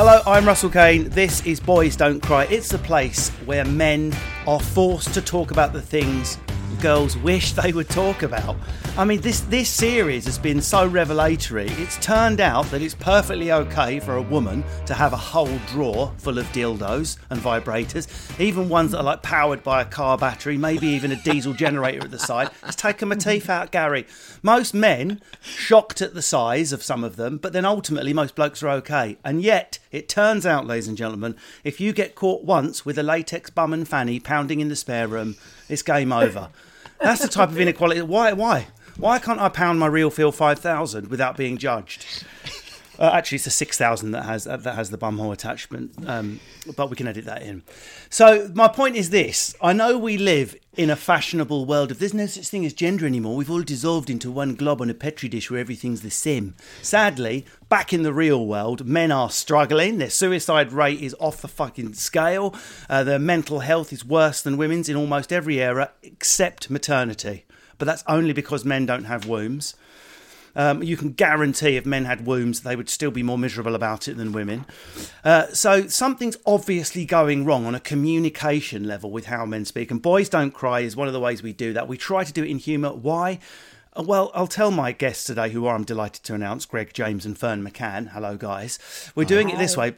Hello, I'm Russell Kane. This is Boys Don't Cry. It's the place where men are forced to talk about the things girls wish they would talk about. I mean, this this series has been so revelatory. It's turned out that it's perfectly okay for a woman to have a whole drawer full of dildos and vibrators, even ones that are like powered by a car battery, maybe even a diesel generator at the side. Let's take a teeth out, Gary. Most men shocked at the size of some of them, but then ultimately most blokes are okay. And yet, it turns out, ladies and gentlemen, if you get caught once with a latex bum and fanny pounding in the spare room, it's game over. That's the type of inequality. Why? Why? Why can't I pound my real feel five thousand without being judged? Uh, actually, it's a six thousand that has that has the bumhole attachment, um, but we can edit that in. So my point is this: I know we live in a fashionable world of there's no such thing as gender anymore. We've all dissolved into one glob on a petri dish where everything's the same. Sadly, back in the real world, men are struggling. Their suicide rate is off the fucking scale. Uh, their mental health is worse than women's in almost every era except maternity. But that's only because men don't have wombs. Um, you can guarantee if men had wombs, they would still be more miserable about it than women. Uh, so something's obviously going wrong on a communication level with how men speak. And Boys Don't Cry is one of the ways we do that. We try to do it in humour. Why? Uh, Well, I'll tell my guests today, who I'm delighted to announce, Greg James and Ferne McCann. Hello, guys. We're doing it this way.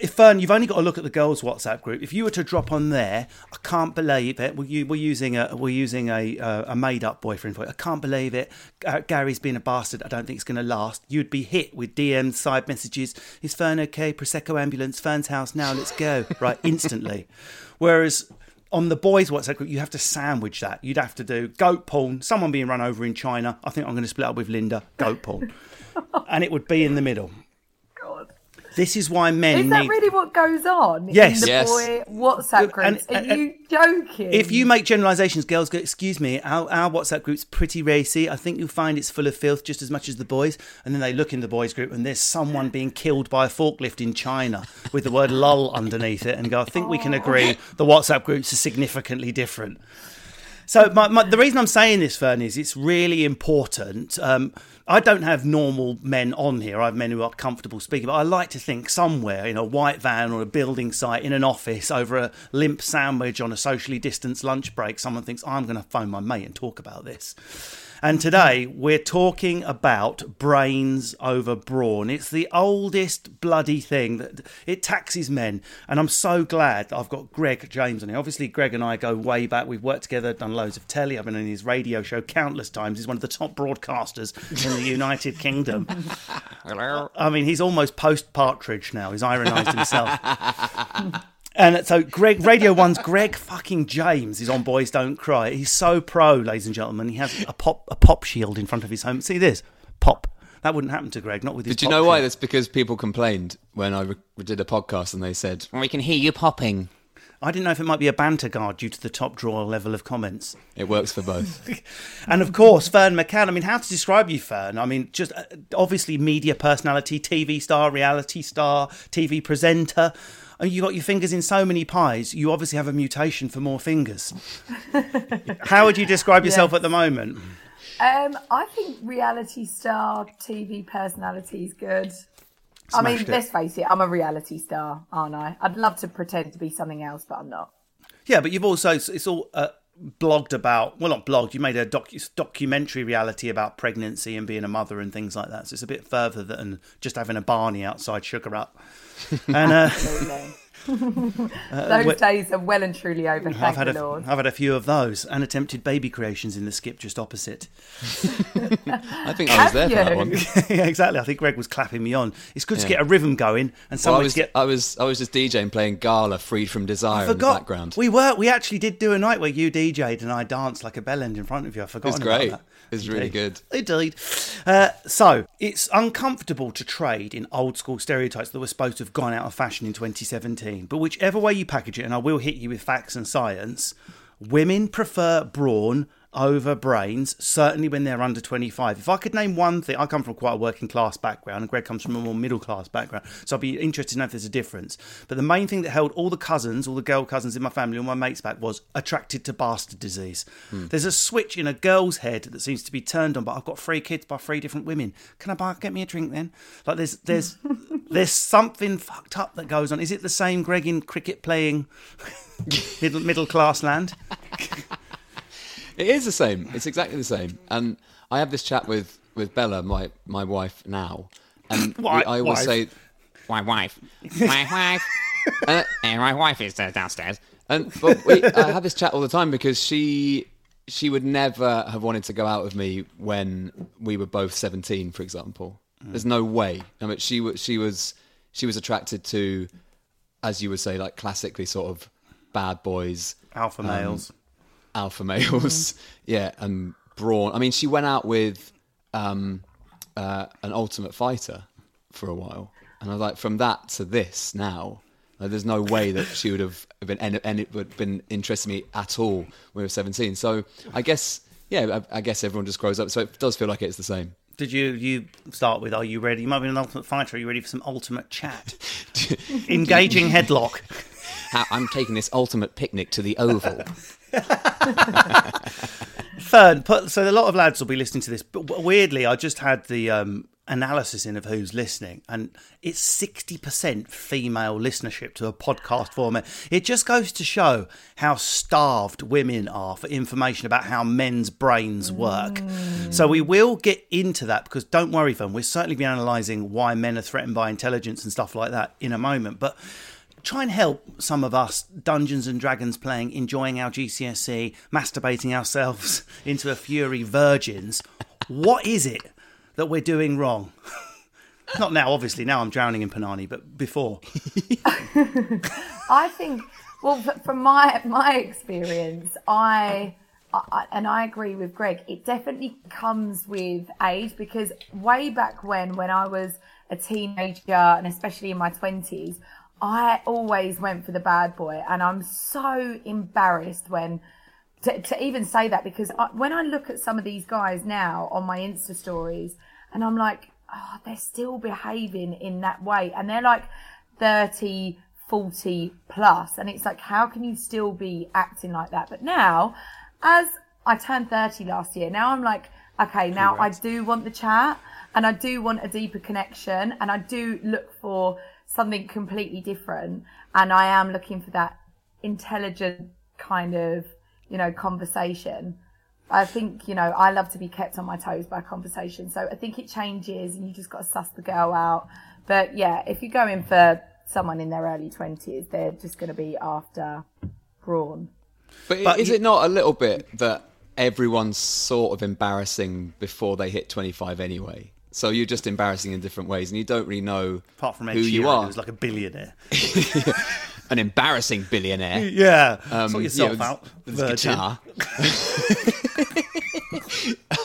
If Ferne, you've only got to look at the girls' WhatsApp group. If you were to drop on there, I can't believe it. We're, using a we're using a uh, a made up boyfriend for it. I can't believe it. Uh, Gary's been a bastard. I don't think it's going to last. You'd be hit with DMs, side messages. Is Ferne okay? Prosecco ambulance. Ferne's house now. Let's go. Right, instantly. Whereas on the boys WhatsApp group, you have to sandwich that. You'd have to do goat porn, someone being run over in China. I think I'm going to split up with Linda, goat porn. and it would be in the middle. God. This is why men Is that need. really what goes on Yes. in the Yes. boy WhatsApp And- groups? Are and- you joking? If you make generalizations, girls go, excuse me, our, our WhatsApp group's pretty racy. I think you'll find it's full of filth just as much as the boys. And then they look in the boys group and there's someone being killed by a forklift in China with the word lull underneath it and go, I think we can agree the WhatsApp groups are significantly different. So my, my, the reason I'm saying this, Ferne, is it's really important. Um, I don't have normal men on here. I have men who are comfortable speaking, but I like to think somewhere in a white van or a building site, in an office, over a limp sandwich on a socially distanced lunch break, someone thinks I'm going to phone my mate and talk about this. And today we're talking about brains over brawn. It's the oldest bloody thing that it taxes men. And I'm so glad that I've got Greg James on here. Obviously, Greg and I go way back. We've worked together, done loads of telly. I've been on his radio show countless times. He's one of the top broadcasters in the United Kingdom. I mean, he's almost post Partridge now. He's ironised himself. And so Greg Radio One's Greg fucking James is on Boys Don't Cry. He's so pro, ladies and gentlemen. He has a pop a pop shield in front of his home. See this? Pop. That wouldn't happen to Greg, not with his Did you pop know why? shield. That's because people complained when I re- did a podcast and they said, "We can hear you popping." I didn't know if it might be a banter guard due to the top drawer level of comments. It works for both. And of course, Ferne McCann. I mean, how to describe you, Ferne? I mean, just uh, obviously media personality, TV star, reality star, TV presenter. And you got your fingers in so many pies. You obviously have a mutation for more fingers. how would you describe yourself Yes. at the moment? um, I think reality star TV personality is good. I mean, it. let's face it, I'm a reality star, aren't I? I'd love to pretend to be something else, but I'm not. Yeah, but you've also it's it's all uh, blogged about. Well, not blogged. You made a docu- documentary reality about pregnancy and being a mother and things like that. So it's a bit further than just having a Barney outside Sugar Hut. And uh, Absolutely. Those wh- days are well and truly over. I've had the a, Lord. I've had a few of those and attempted baby creations in the skip just opposite. I think I was there for that one. yeah, exactly. I think Greg was clapping me on. It's good to get a rhythm going and Well, I was, to get. I was, I was just DJing, playing Gala, freed from desire I in the background. We were. We actually did do a night where you DJ'd and I danced like a bellend in front of you. I forgot. great. That. It was really good. Indeed. Uh, so it's uncomfortable to trade in old school stereotypes that were supposed to have gone out of fashion in 2017. But whichever way you package it, and I will hit you with facts and science, women prefer brawn over brains, certainly when they're under 25. If I could name one thing, I come from quite a working class background, and Greg comes from a more middle class background, so I'd be interested to know if there's a difference. But the main thing that held all the cousins, all the girl cousins in my family, all my mates back was attracted to bastard disease. Hmm. There's a switch in a girl's head that seems to be turned on, but I've got three kids by three different women. Can I buy, get me a drink then? Like there's there's there's something fucked up that goes on. Is it the same Greg in cricket playing middle middle class land? It is the same. It's exactly the same. And I have this chat with, with Bella, my, my wife now, and we- I always wife. say, My wife. My wife. uh, And my wife is downstairs. and but we, I have this chat all the time because she she would never have wanted to go out with me when we were both seventeen, for example. There's no way. I mean, she was she was she was attracted to, as you would say, like classically sort of bad boys, Alpha males. Alpha males. yeah, and brawn. I mean, she went out with um, uh, an Ultimate Fighter for a while, and I was like, from that to this now, like, there's no way that she would have been and it would been interested in me at all when we were 17. So I guess, yeah, I, I guess everyone just grows up. So it does feel like it's the same. Did you you start with? Are you ready? You might be an ultimate fighter. Are you ready for some ultimate chat? Engaging headlock. I'm taking this ultimate picnic to the Oval. Third, put, so a lot of lads will be listening to this. But weirdly, I just had the um, analysis in of who's listening, and it's sixty percent female listenership to a podcast format. It just goes to show how starved women are for information about how men's brains work. So we will get into that because don't worry, fam. We'll certainly be analysing why men are threatened by intelligence and stuff like that in a moment, but try and help some of us Dungeons and Dragons playing, enjoying our GCSE, masturbating ourselves into a fury virgins. What is it that we're doing wrong? Not now, obviously. Now I'm drowning in Panani, but before. I think, well, from my my experience, I, I and I agree with Greg. It definitely comes with age because way back when, when I was a teenager and especially in my twenties, I always went for the bad boy, and I'm so embarrassed when. To, to even say that because I, when I look at some of these guys now on my Insta stories, and I'm like, oh, they're still behaving in that way, and they're like 30, 40 plus and it's like how can you still be acting like that but now as i turned 30 last year now i'm like okay now i do want the chat and i do want a deeper connection and i do look for something completely different and i am looking for that intelligent kind of you know conversation I think, you know, I love to be kept on my toes by conversation. So I think it changes and you just got to suss the girl out. But yeah, if you're going for someone in their early 20s, they're just going to be after brawn. But, But is you- it not a little bit that everyone's sort of embarrassing before they hit 25 anyway? So you're just embarrassing in different ways, and you don't really know Apart from Ed who Sheeran, you are. who's like a billionaire. An embarrassing billionaire. Yeah. Um, sort yourself yeah, with- out. with guitar.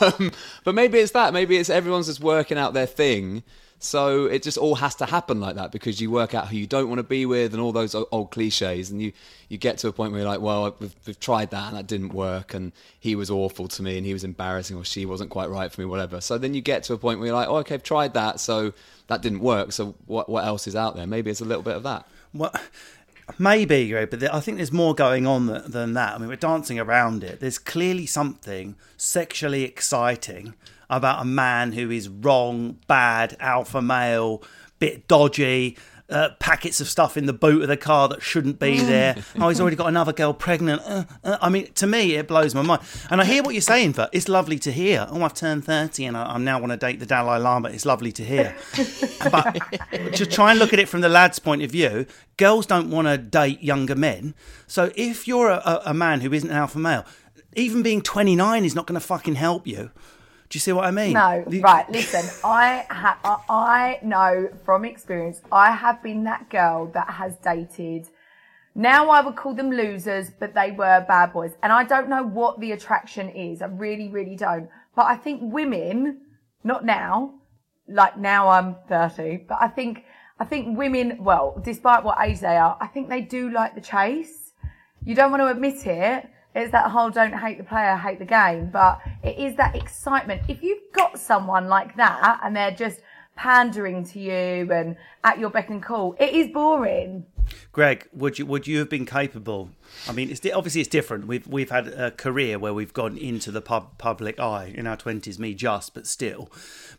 um, but maybe it's that. Maybe it's everyone's just working out their thing. So it just all has to happen like that because you work out who you don't want to be with and all those old cliches, and you, you get to a point where you're like, well, we've, we've tried that and that didn't work, and he was awful to me, and he was embarrassing, or she wasn't quite right for me, whatever. So then you get to a point where you're like, oh, okay, I've tried that, so that didn't work. So what what else is out there? Maybe it's a little bit of that. Well, maybe, but I think there's more going on than that. I mean, we're dancing around it. There's clearly something sexually exciting about a man who is wrong, bad, alpha male, bit dodgy, uh, packets of stuff in the boot of the car that shouldn't be there. Oh, he's already got another girl pregnant. Uh, uh, I mean, to me, it blows my mind. And I hear what you're saying, but it's lovely to hear. Oh, I've turned 30 and I, I now want to date the Dalai Lama. It's lovely to hear. but to try and look at it from the lad's point of view, girls don't want to date younger men. So if you're a, a, a man who isn't an alpha male, even being 29 is not going to fucking help you. Do you see what I mean? No, The- right. Listen, I ha- I I know from experience. I have been that girl that has dated. Now I would call them losers, but they were bad boys, and I don't know what the attraction is. I really, really don't. But I think women, not now, like now I'm 30, but I think I think women, well, despite what age they are, I think they do like the chase. You don't want to admit it. It's that whole don't hate the player, hate the game, but it is that excitement. If you've got someone like that and they're just pandering to you and at your beck and call, it is boring. Greg, would you would you have been capable? I mean, it's di- obviously it's different. We've we've had a career where we've gone into the pub, public eye in our twenties. Me just, but still.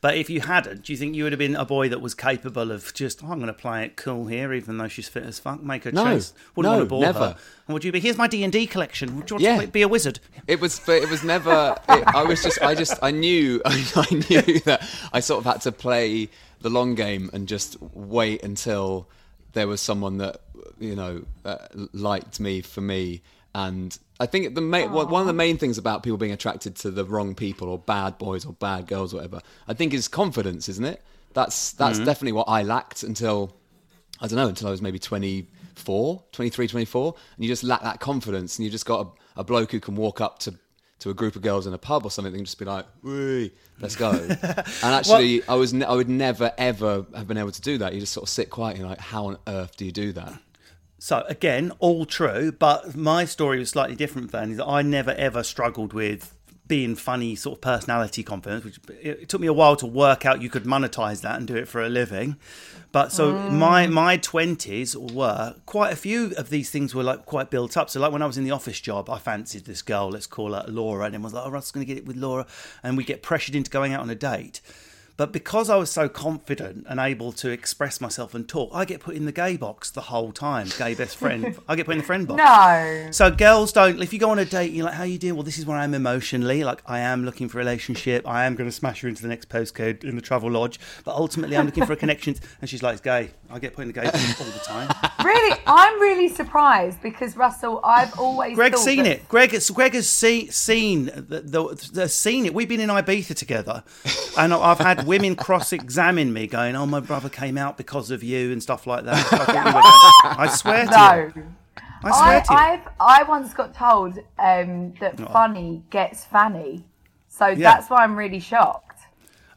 But if you hadn't, do you think you would have been a boy that was capable of just? Oh, I'm going to play it cool here, even though she's fit as fuck. Make her No, chase. Wouldn't no, want to bore never. her. And would you be? Here's my D and D collection. Would you want Yeah. to be a wizard? It was, but it was never. It, I was just, I just, I knew, I knew that I sort of had to play the long game and just wait until there was someone that you know uh, liked me for me. And I think the main, one one of the main things about people being attracted to the wrong people or bad boys or bad girls, or whatever, I think is confidence, isn't it? That's that's definitely what I lacked until I don't know, until I was maybe 24, 23, 24. And you just lack that confidence. And you just got a, a bloke who can walk up to, to a group of girls in a pub or something and just be like, "Wee, let's go. and actually, I, was ne- I would never, ever have been able to do that. You just sort of sit quiet and you're like, how on earth do you do that? So again, all true, but my story was slightly different. Then is that I never ever struggled with being funny, sort of personality confidence. Which it, it took me a while to work out you could monetize that and do it for a living. But so mm. my my twenties were quite a few of these things were like quite built up. So like when I was in the office job, I fancied this girl. Let's call her Laura, and then was like, "Oh, Russ going to get it with Laura," and we get pressured into going out on a date. But because I was so confident and able to express myself and talk, I get put in the gay box the whole time. Gay best friend. I get put in the friend box. No. So girls don't. If you go on a date, you're like, "How you doing?" Well, this is where I am emotionally. Like, I am looking for a relationship. I am going to smash her into the next postcode in the travel lodge. But ultimately, I'm looking for a connection. And she's like, "It's gay." I get put in the gay box all the time. Really, I'm really surprised because Russell, I've always Greg's seen that- it. Greg, has- Greg has see, seen the, the, the seen it. We've been in Ibiza together, and I've had women cross-examine me, going, "Oh, my brother came out because of you" and stuff like that. I, thought you were gay. I swear to you. I swear I, to you. I've, I once got told um, that funny gets fanny. So Yeah. that's why I'm really shocked.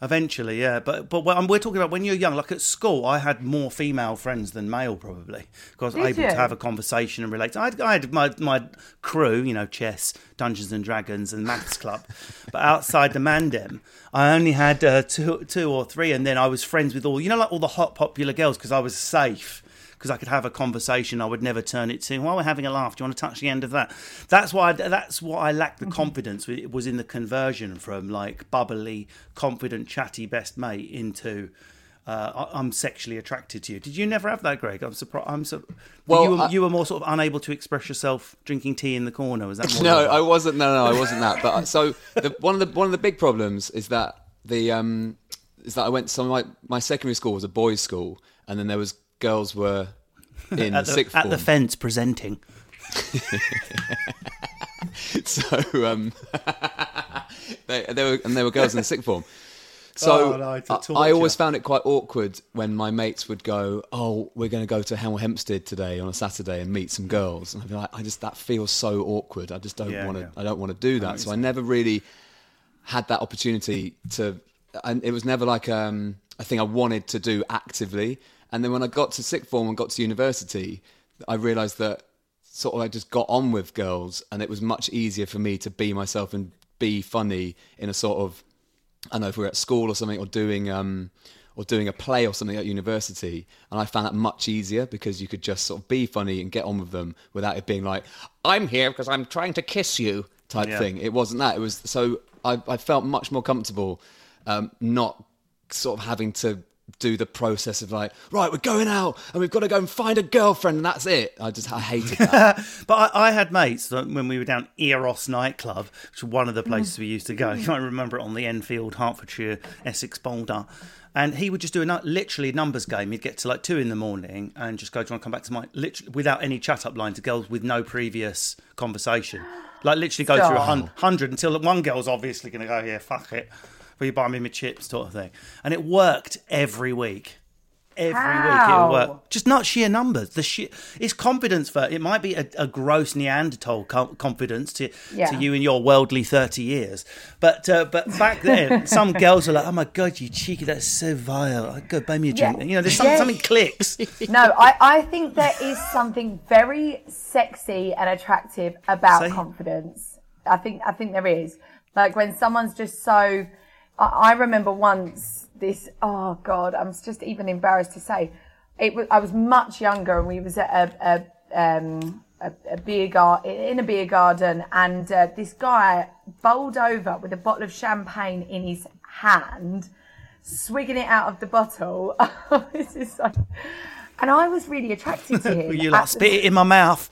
Eventually, yeah, but but when, we're talking about when you're young. Like at school, I had more female friends than male, probably because I was Did able to have a conversation and relate. I had, I had my my crew, you know, chess, Dungeons and Dragons, and maths club. but outside the Mandem, I only had uh, two two or three, and then I was friends with all you know, like all the hot popular girls because I was safe. Because I could have a conversation, I would never turn it to. While we're having a laugh, do you want to touch the end of that? That's why. I, that's what I lacked the confidence. It was in the conversion from like bubbly, confident, chatty best mate into uh, I- I'm sexually attracted to you. Did you never have that, Greg? I'm surprised. I'm so. Well, you, were, I- you were more sort of unable to express yourself drinking tea in the corner. Was that more? No, like- I wasn't. No, no, I wasn't that. But uh, so the, one of the one of the big problems is that the um is that I went. So my my secondary school was a boys' school, and then there was girls were in at the, sixth at form. the fence presenting. so um, they, they were and there were girls in the sixth form. So Oh, no, it's a I, torture. I always found it quite awkward when my mates would go, "Oh, we're going to go to Hemel Hempstead today on a Saturday and meet some girls," and I'd be like, "I just that feels so awkward. I just don't Yeah, want to. yeah. I don't want to do that." So I never really had that opportunity to, and it was never like um, a thing I wanted to do actively. And then when I got to sixth form and got to university, I realised that sort of I just got on with girls, and it was much easier for me to be myself and be funny in a sort of I don't know if we we're at school or something or doing um or doing a play or something at university and I found that much easier because you could just sort of be funny and get on with them without it being like I'm here because I'm trying to kiss you type Yeah. thing. It wasn't that. It was so I, I felt much more comfortable um, not sort of having to do the process of like, right, we're going out and we've got to go and find a girlfriend and that's it. I just I hated that. But I, I had mates when we were down Eros nightclub, which was one of the mm. places we used to go. Mm. You might remember it on the Enfield, Hertfordshire, Essex Boulder. And he would just do a literally numbers game. He'd get to like two in the morning and just go, Do you want to come back to my literally without any chat up line to girls with no previous conversation. Like literally go through a hundred until one girl's obviously going to go, Yeah, fuck it. Will you buy me my chips, sort of thing. And it worked every week. Every week it worked. Just not sheer numbers. The sheer, it's confidence for it might be a, a gross Neanderthal com- confidence to Yeah. to you in your worldly thirty years, but uh, but back then some girls are like, oh my god, you cheeky, that's so vile. I go buy me a drink. Yeah. You know, there's some, Yes. something clicks. No, I, I think there is something very sexy and attractive about Say- confidence. I think I think there is. Like when someone's just so. I, I remember once this. Oh God, I'm just even embarrassed to say. It was. I was much younger, and we was at a. a um, a, a beer gar- in a beer garden, and uh, this guy bowled over with a bottle of champagne in his hand, swigging it out of the bottle. this is so, and I was really attracted to him. you like spit it in my mouth.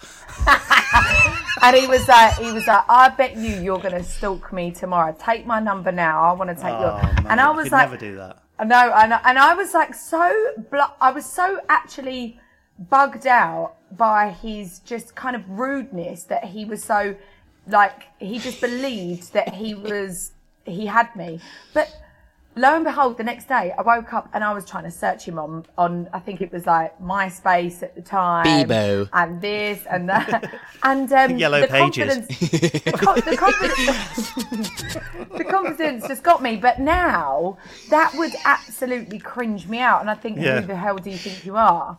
and he was like, he was like, I bet you you're gonna stalk me tomorrow. Take my number now. I want to take your. Oh, And I was like, never do that. No, and I, and I was like so, bl- I was so actually bugged out by his just kind of rudeness that he was so, like, he just believed that he was, he had me. But lo and behold, the next day I woke up and I was trying to search him on, on I think it was like MySpace at the time. Bebo. And this and that. And um, Yellow the pages. confidence, the, co- the confidence, the confidence just got me. But now that would absolutely cringe me out. And I think, Yeah. who the hell do you think you are?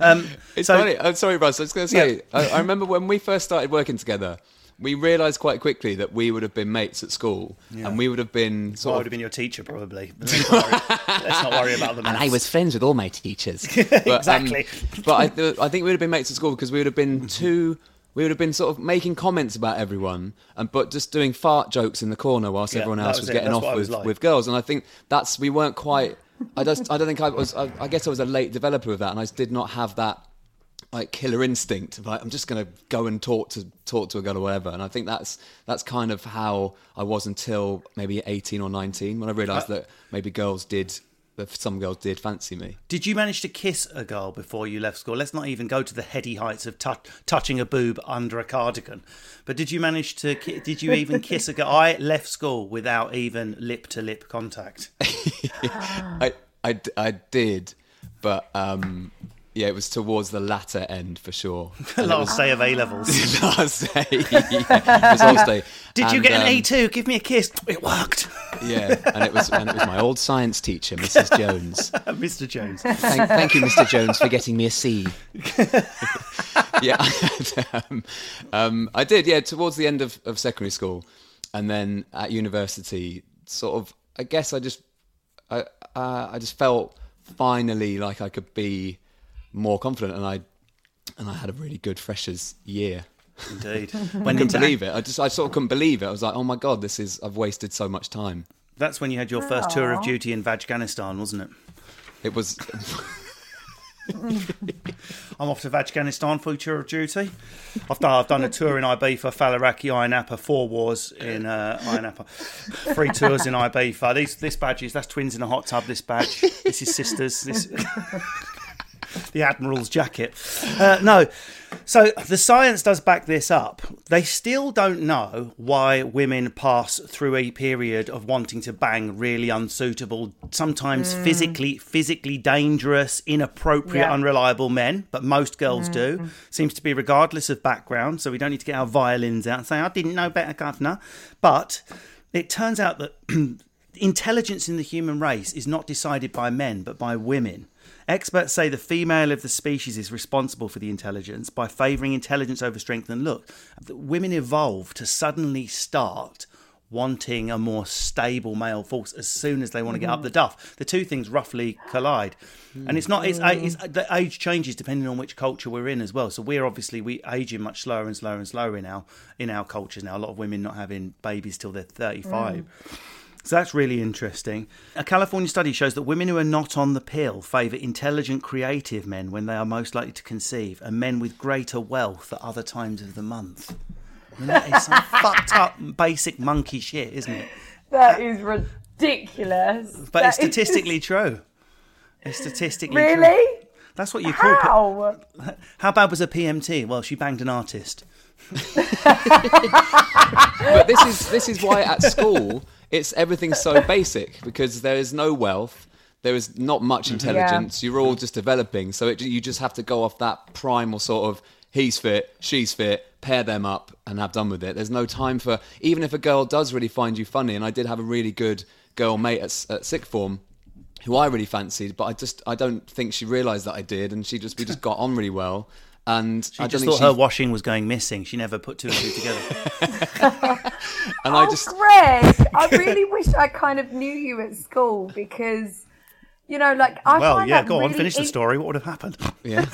Um, It's so- funny. I'm sorry, Russ. I was going to say, I, I remember when we first started working together, we realised quite quickly that we would have been mates at school, and we would have been Well, I would have been your teacher probably. Let's, not worry, let's not worry about the and I was friends with all my teachers. But, um, Exactly. but I, th- I think we would have been mates at school because we would have been too. We would have been sort of making comments about everyone, and but just doing fart jokes in the corner whilst Yeah, everyone else was was, getting That's off what was with, like. with girls. And I think that's we weren't quite. I just I don't think I was. I, I guess I was a late developer of that, and I did not have that like killer instinct of like I'm just going to go and talk to talk to a girl or whatever. And I think that's that's kind of how I was until maybe 18 or 19 when I Uh, realised that maybe girls did that some girls did fancy me. Did you manage to kiss a girl before you left school? Let's not even go to the heady heights of tou touching a boob under a cardigan. But did you manage to? ki- Did you even kiss a girl? I left school without even lip to lip contact. I, I, I did, but um, yeah, it was towards the latter end for sure. And Last day of A levels. last day. yeah, it was last day. Did you get an um, A two? Give me a kiss. It worked, Yeah, and it was and it was my old science teacher, Mrs. Jones. Mr. Jones. Thank, thank you, Mr. Jones, for getting me a C. yeah, um, um, I did. Yeah, towards the end of, of secondary school, and then at university, sort of, I guess I just, I, uh, I just felt finally like I could be more confident, and I, and I had a really good freshers year. Indeed. I couldn't believe it. I just, I sort of couldn't believe it. I was like, oh my god, this is, I've wasted so much time. That's when you had your first tour of duty in Afghanistan, wasn't it? It was. I'm off to Afghanistan for a tour of duty. I've done, I've done a tour in Ibiza, Faliraki, Ayia Napa, four wars in uh, Ayia Napa, three tours in Ibiza. These, this badge is that's twins in a hot tub. This badge, this is sisters. This, the admiral's jacket. Uh, no, so the science does back this up. They still don't know why women pass through a period of wanting to bang really unsuitable, sometimes Mm. physically physically dangerous, inappropriate, Yeah. unreliable men. But most girls do. Mm. Seems to be regardless of background. So we don't need to get our violins out and say, "I didn't know better, governor." But it turns out that intelligence in the human race is not decided by men but by women. Experts say the female of the species is responsible for the intelligence by favouring intelligence over strength and look. Women evolve to suddenly start wanting a more stable male force as soon as they want to get up the duff. The two things roughly collide. And it's not it's, mm. it's the age changes depending on which culture we're in as well. So we're obviously we aging much slower and slower and slower in our in our cultures now. A lot of women not having babies till they're 35. Mm. So that's really interesting. A California study shows that women who are not on the pill favour intelligent, creative men when they are most likely to conceive, and men with greater wealth at other times of the month. I mean, that is some fucked up, basic monkey shit, isn't it? That is ridiculous. But That it's is- statistically true. It's statistically true. Really? That's what you call. How? How bad was a PMT? Well, she banged an artist. but this is this is why at school it's everything's so basic because there is no wealth there is not much mm-hmm. intelligence you're all just developing. So it, you just have to go off that primal sort of he's fit she's fit pair them up and have done with it. There's no time for even if a girl does really find you funny and i did have a really good girl mate at, at sick form who I really fancied, but I just I don't think she realised that I did, and she just we just got on really well. And She I don't just think thought her washing was going missing. She never put two and two together. and I oh, just Greg, I really wish I kind of knew you at school because, you know, like I well, find yeah, that go on, really finish the story. What would have happened? yeah.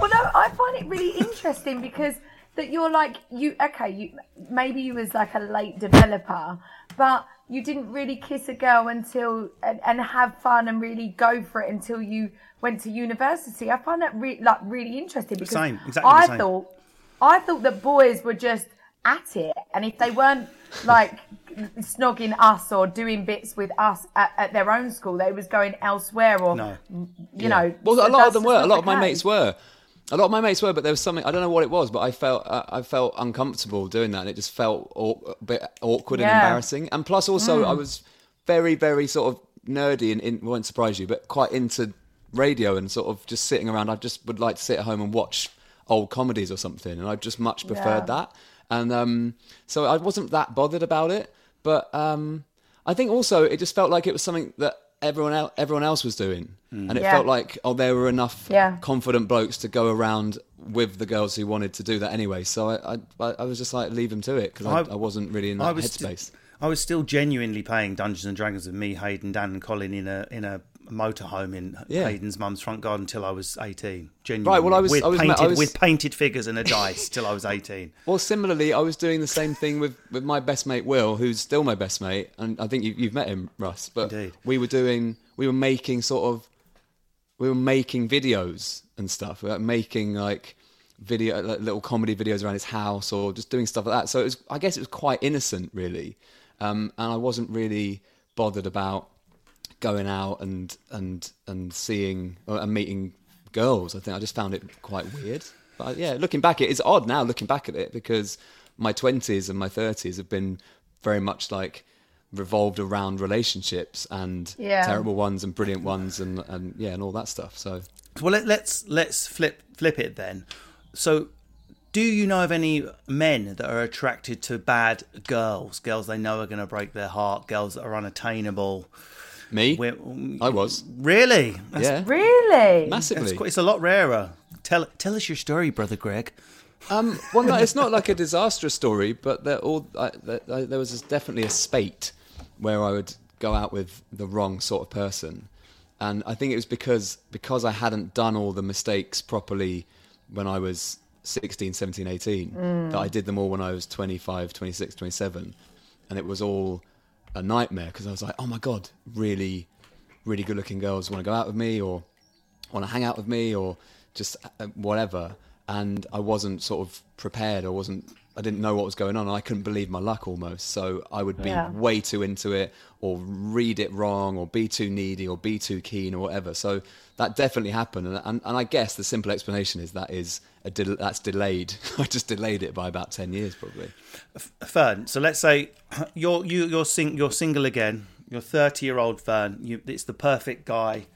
Well, no, I find it really interesting because that you're like you. Okay, you maybe you was like a late developer, but you didn't really kiss a girl until and, and have fun and really go for it until you went to university. I find that re- like really interesting because Same, exactly the I same. thought I thought that boys were just at it, and if they weren't like snogging us or doing bits with us at, at their own school, they was going elsewhere or No. you know. Well, a lot of them were. A lot of my case. mates were. A lot of my mates were, but there was something I don't know what it was, but I felt uh, I felt uncomfortable doing that, and it just felt aw- a bit awkward and embarrassing. And plus, also, Mm. I was very, very sort of nerdy and in, won't surprise you, but quite into radio and sort of just sitting around. I just would like to sit at home and watch old comedies or something, and I just much preferred Yeah. that. And um, so I wasn't that bothered about it, but um, I think also it just felt like it was something that everyone else, everyone else was doing, and it Yeah. felt like oh, there were enough Yeah. confident blokes to go around with the girls who wanted to do that anyway. So I, I, I was just like, leave them to it because I, I- I, wasn't really in that headspace. sti- I was still genuinely playing Dungeons and Dragons with me, Hayden, Dan, and Colin in a in a motorhome in Yeah. Hayden's mum's front garden until I was eighteen. Genuinely, Right, well, I was- with I was- painted I was- with painted figures and a dice till I was eighteen. Well, similarly, I was doing the same thing with, with my best mate Will, who's still my best mate, and I think you, you've met him, Russ. But Indeed. we were doing, we were making sort of, we were making videos and stuff. We were making like video, like little comedy videos around his house, or just doing stuff like that. So it was, I guess, it was quite innocent, really, um, and I wasn't really bothered about going out and and and seeing uh, and meeting girls. I think I just found it quite weird. But yeah, looking back, it is odd now looking back at it because my twenties and my thirties have been very much like revolved around relationships and Yeah. terrible ones and brilliant ones and and yeah and all that stuff. So Well, let, let's let's flip flip it then. So, do you know of any men that are attracted to bad girls? Girls they know are going to break their heart. Girls that are unattainable. Me, We're- I was Really? That's, yeah Really? massively. quite, it's a lot rarer. Tell tell us your story, brother Greg. Um, well, no, it's not like a disastrous story, but there, all, I, there, there was definitely a spate where I would go out with the wrong sort of person, and I think it was because because I hadn't done all the mistakes properly when I was 16, 17, 18 Mm. that I did them all when I was 25, 26, 27, and it was all a nightmare because I was like, oh my god, really, really good-looking girls want to go out with me or want to hang out with me or just uh, whatever. And I wasn't sort of prepared. I wasn't. I didn't know what was going on. I couldn't believe my luck almost. So I would be Yeah. way too into it, or read it wrong, or be too needy, or be too keen, or whatever. So that definitely happened. And, and, and I guess the simple explanation is that is a del- that's delayed. I just delayed it by about ten years, probably. Ferne. So let's say you're you you're sing, you're single again. You're thirty year old Ferne. You, it's the perfect guy,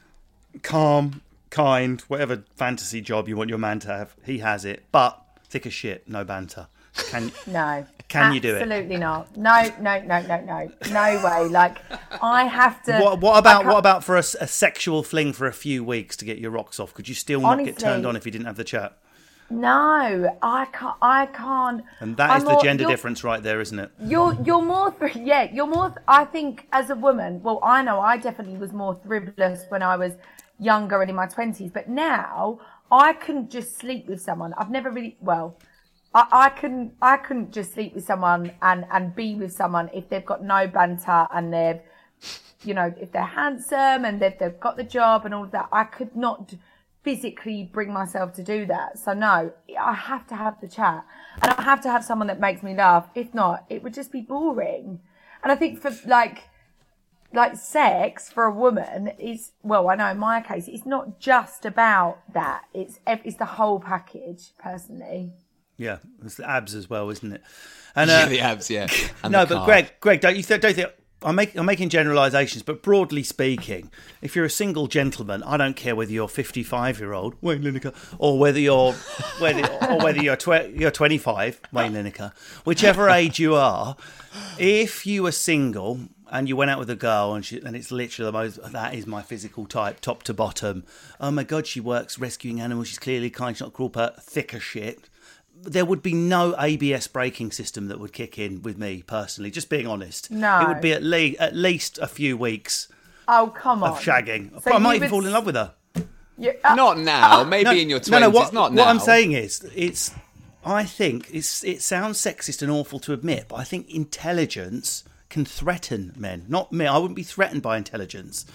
calm, kind, whatever fantasy job you want your man to have. He has it, but thick as shit, no banter. Can No. Can you do it? Absolutely not. No, no, no, no, no. No way. Like, I have to. what what about what about for a sexual fling for a few weeks to get your rocks off? Could you still not get turned on if you didn't have the chat? No, I can't. I can't. And that is I'm the more- gender difference right there, isn't it? You're you're more thr yeah you're more I think as a woman well I know I definitely was more frivolous when I was younger and in my twenties but now I couldn't just sleep with someone I've never really well I, I couldn't I couldn't just sleep with someone and and be with someone if they've got no banter and they've you know if they're handsome and they've, they've got the job and all of that I could not physically bring myself to do that. So no, I have to have the chat, and I have to have someone that makes me laugh. If not, it would just be boring. And I think for like, like sex for a woman is well, I know in my case, it's not just about that. It's it's the whole package. Personally, Yeah, it's the abs as well, isn't it? And Yeah, uh, the abs, yeah. And no, but. Greg, Greg, don't you th- don't think I'm, make, I'm making generalisations, but broadly speaking, if you're a single gentleman, I don't care whether you're 55 year old Wayne Lineker or whether you're whether or whether you're tw- you're 25 Wayne Lineker, whichever age you are, if you were single and you went out with a girl and she, and it's literally the most that is my physical type top to bottom. Oh my god, she works rescuing animals. She's clearly kind. She's not cruel, but thick as shit there would be no ABS braking system that would kick in with me personally. Just being honest, No. it would be at least at least a few weeks oh come on, of shagging. So I might even would fall in love with her. You- uh, Not now. Maybe No, in your no, twenties. no. What, not now. what. I'm saying is, it's. I think it's. It sounds sexist and awful to admit, but I think intelligence can threaten men. Not me. I wouldn't be threatened by intelligence,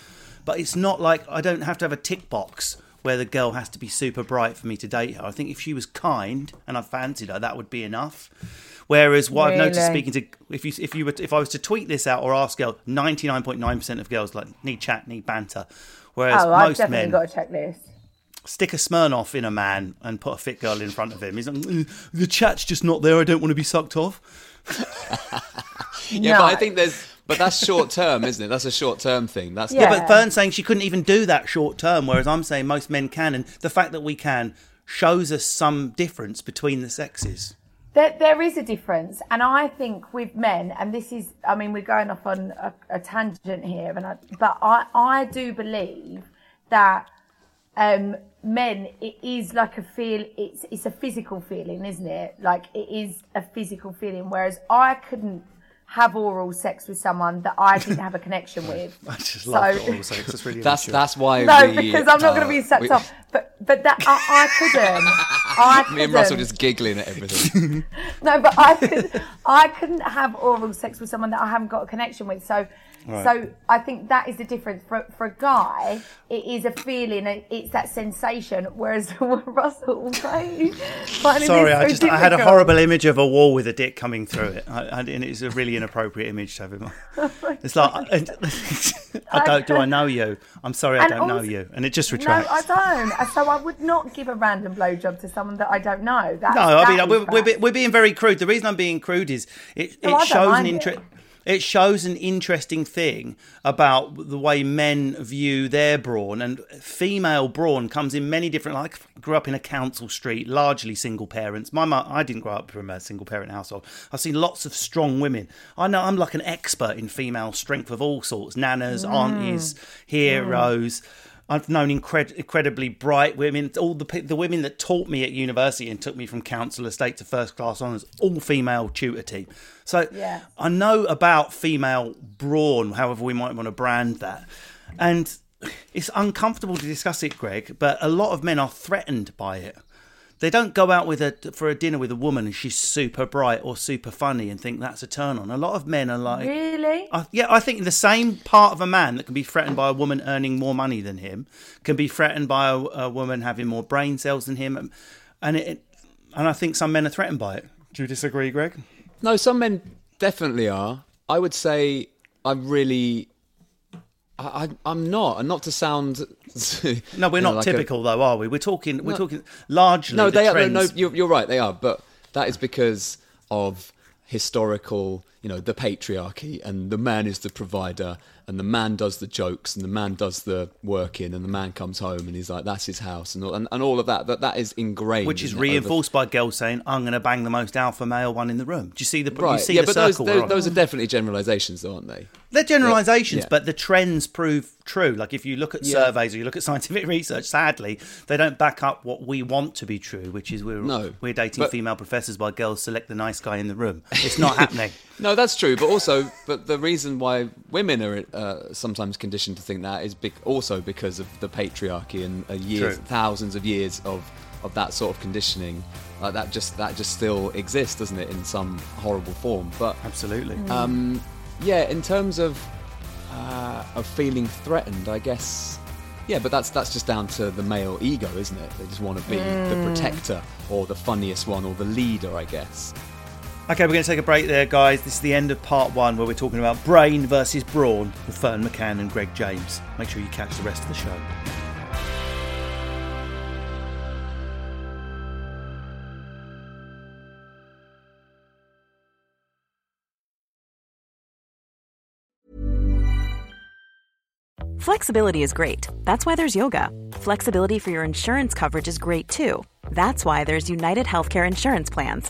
but it's not like I don't have to have a tick box where the girl has to be super bright for me to date her. I think if she was kind and I fancied her, that would be enough. Whereas what I've noticed speaking to if you if you were if I was to tweet this out or ask girls, ninety nine point nine percent of girls like need chat, need banter. Whereas oh, I've most definitely men got a checklist. stick a Smirnoff in a man and put a fit girl in front of him. He's like, "Mm, the chat's just not there. I don't want to be sucked off. Yeah, but I think there's. But that's short term, isn't it? That's a short term thing. That's Yeah. But Ferne's saying she couldn't even do that short term, whereas I'm saying most men can, and the fact that we can shows us some difference between the sexes. There, there is a difference, and I think with men, and this is, I mean, we're going off on a, a tangent here, and I, but I, I do believe that um, men, it is like a feel, it's, it's a physical feeling, isn't it? Like it is a physical feeling, whereas I couldn't have oral sex with someone that I didn't have a connection with. I just So- love oral sex. It's really that's immature. that's why. No, we, because I'm not uh, going to be sucked we- off. But but that I, I couldn't. I couldn't. Me and Russell just giggling at everything. No, but I could, I couldn't have oral sex with someone that I haven't got a connection with. So, so I think that is the difference. For for a guy, it is a feeling. It's that sensation. Whereas Russell, right? Sorry, this I so just I had a horrible image of a wall with a dick coming through it, I, I, and it's a really inappropriate image to have in my. Oh it's like I, I don't. Do I know you? I'm sorry, I And don't know you, and it just No. I don't. So I would not give a random blowjob to someone that I don't know. That's, No, I mean we're, we're, be- we're being very crude. The reason I'm being crude is it, No, it shows an interest. It. Shows an interesting thing about the way men view their brawn, and female brawn comes in many different. Like, I grew up in a council street, largely single parents. My mum, I didn't grow up from a single parent household. I've seen lots of strong women. I know I'm like an expert in female strength of all sorts: nanas, Mm. aunties, heroes. I've known incred- incredibly bright women. All the the women that taught me at university and took me from council estate to first class honours, all female tutor team. So Yeah. I know about female brawn, however we might want to brand that, and it's uncomfortable to discuss it, Greg. But a lot of men are threatened by it. They don't go out with a for a dinner with a woman and she's super bright or super funny and think that's a turn on. A lot of men are like, Really? I, yeah, I think the same part of a man that can be threatened by a woman earning more money than him can be threatened by a, a woman having more brain cells than him, and it, and I think some men are threatened by it. Do you disagree, Greg? No, some men definitely are. I would say I'm really. I, I'm not, and not to sound. No, we're you know, not like a- typical though, are we? We're talking. We're No. talking largely. no, the they are. trends. No, you're, you're right. They are, but that is because of historical, you know, the patriarchy, and the man is the provider, and the man does the jokes, and the man does the working, and the man comes home and he's like, that's his house, and all, and, and all of that. That that is ingrained, which is isn't over- reinforced by girls saying, "I'm going to bang the most alpha male one in the room." Do you see the? Right, You see yeah, the but those, circle those, those are definitely generalizations, though, aren't they? They're generalizations, Yeah. but the trends prove true. Like if you look at Yeah. surveys or you look at scientific research, sadly, they don't back up what we want to be true, which is we're No, we're dating but- female professors while girls select the nice guy in the room. It's not happening. No, that's true. But also, but the reason why women are uh, sometimes conditioned to think that is bec also because of the patriarchy and uh, years, True. thousands of years of of that sort of conditioning. Like that just that just still exists, doesn't it, in some horrible form? But Absolutely. um, yeah, in terms of uh, of feeling threatened, I guess. Yeah, but that's that's just down to the male ego, isn't it? They just want to be the Mm. protector or the funniest one or the leader, I guess. Okay, we're going to take a break there, guys. This is the end of part one where we're talking about brain versus brawn with Ferne McCann and Greg James. Make sure you catch the rest of the show. Flexibility is great. That's why there's yoga. Flexibility for your insurance coverage is great too. That's why there's United Healthcare Insurance Plans.